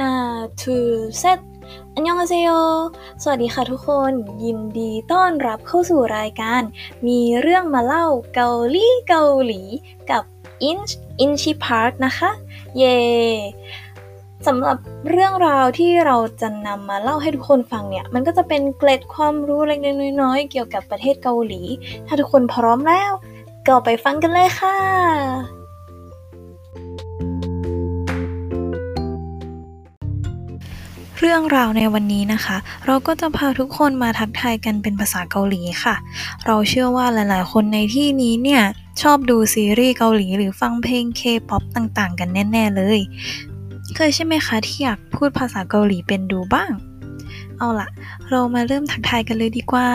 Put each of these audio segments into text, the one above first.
하나 둘 셋 안녕하세요 สวัสดีค่ะทุกคน ยินดีต้อนรับเข้าสู่รายการ มีเรื่องมาเล่าเกาหลีเกาหลีกับอินชอินชิพาร์ทนะคะ เย่สำหรับเรื่องราวที่เราจะนำมาเล่าให้ทุกคนฟังเนี่ย มันก็จะเป็นเกร็ดความรู้เล็กๆน้อยๆเกี่ยวกับประเทศเกาหลี ถ้าทุกคนพร้อมแล้ว ก็ไปฟังกันเลยค่ะ เรื่องราวในวันนี้นะคะ เราก็จะพาทุกคนมาทักทายกันเป็นภาษาเกาหลีค่ะ เราเชื่อว่าหลายๆ คนในที่นี้เนี่ย ชอบดูซีรีส์เกาหลีหรือฟังเพลงเคป๊อปต่างๆ กันแน่ ๆ เลย เคยใช่ไหมคะที่อยากพูดภาษาเกาหลีเป็นดูบ้าง เอาล่ะ เรามาเริ่มทักทายกันเลยดีกว่า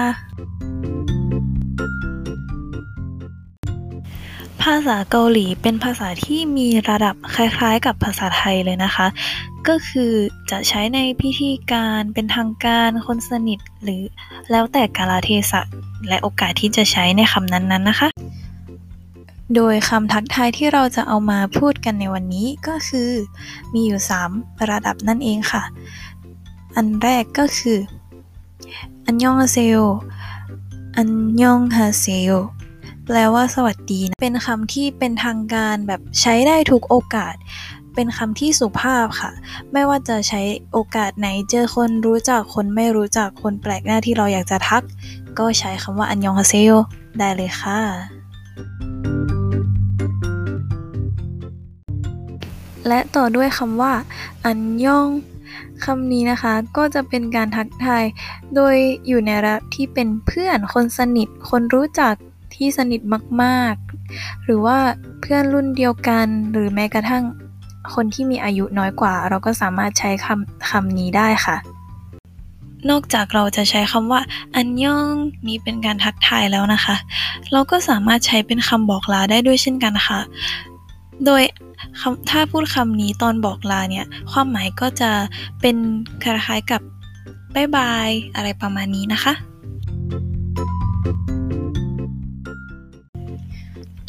าษาเกาหลีเป็นภาษาที่มีระดับคล้ายๆ กับภาษาไทยเลยนะคะ ก็คือจะใช้ในพิธีการเป็นทางการคนสนิทหรือแล้วแต่กาลเทศะและโอกาสที่จะใช้ในคำนั้นๆนะคะ โดยคำทักทายที่เราจะเอามาพูดกันในวันนี้ก็คือ มีอยู่ 3 ระดับนั่นเองค่ะ อันแรกก็คืออันยองฮาเซโยอันยองฮาเซโย แปลว่าสวัสดีนะเป็นคำที่เป็นทางการแบบใช้ได้ทุกโอกาส เป็นคำที่สุภาพค่ะ ไม่ว่าจะใช้โอกาสไหนเจอคนรู้จักคนไม่รู้จักคนแปลกหน้าที่เราอยากจะทัก ก็ใช้คำว่าอันยองฮาเซโยได้เลยค่ะและต่อด้วยคำว่า อันยองคำนี้นะคะ ก็จะเป็นการทักทาย โดยอยู่ในระดับที่เป็นเพื่อนคนสนิท คนรู้จัก ที่สนิทมากๆ หรือว่าเพื่อนรุ่นเดียวกัน หรือแม้กระทั่งคนที่มีอายุน้อยกว่า เราก็สามารถใช้คำคำนี้ได้ค่ะ นอกจากเราจะใช้คำว่า อันยองนี้เป็นการทักทายแล้วนะคะ เราก็สามารถใช้เป็นคำบอกลาได้ด้วยเช่นกันค่ะ โดยถ้าพูดคำนี้ตอนบอกลาเนี่ย ความหมายก็จะเป็นคล้ายๆกับบายบาย อะไรประมาณนี้นะคะ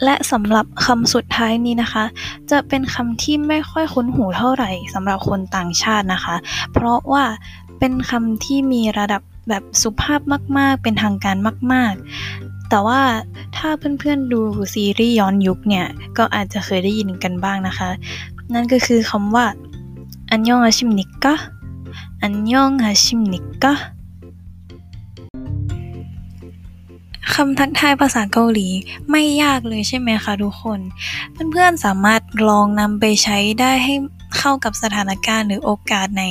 และสำหรับคำสุดท้ายนี้นะคะ จะเป็นคำที่ไม่ค่อยคุ้นหูเท่าไหร่สำหรับคนต่างชาตินะคะ เพราะว่าเป็นคำที่มีระดับแบบสุภาพมาก ๆ เป็นทางการมาก ๆ แต่ว่าถ้าเพื่อนๆดูซีรีส์ย้อนยุคเนี่ย ก็อาจจะเคยได้ยินกันบ้างนะคะ นั่นก็คือคำว่าอันยองอาชิมนิกกะอันยองอาชิมนิกกะ คำทักทายภาษาเกาหลีไม่ยากเลยใช่ไหมคะทุกคน เพื่อนๆสามารถลองนำไปใช้ได้ให้เข้ากับสถานการณ์หรือโอกาสไหน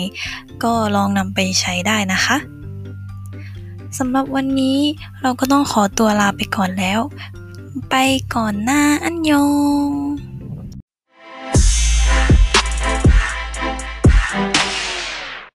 ก็ลองนำไปใช้ได้นะคะสำหรับวันนี้เราก็ต้องขอตัวลาไปก่อนแล้ว ไปก่อนหน้าอันยอง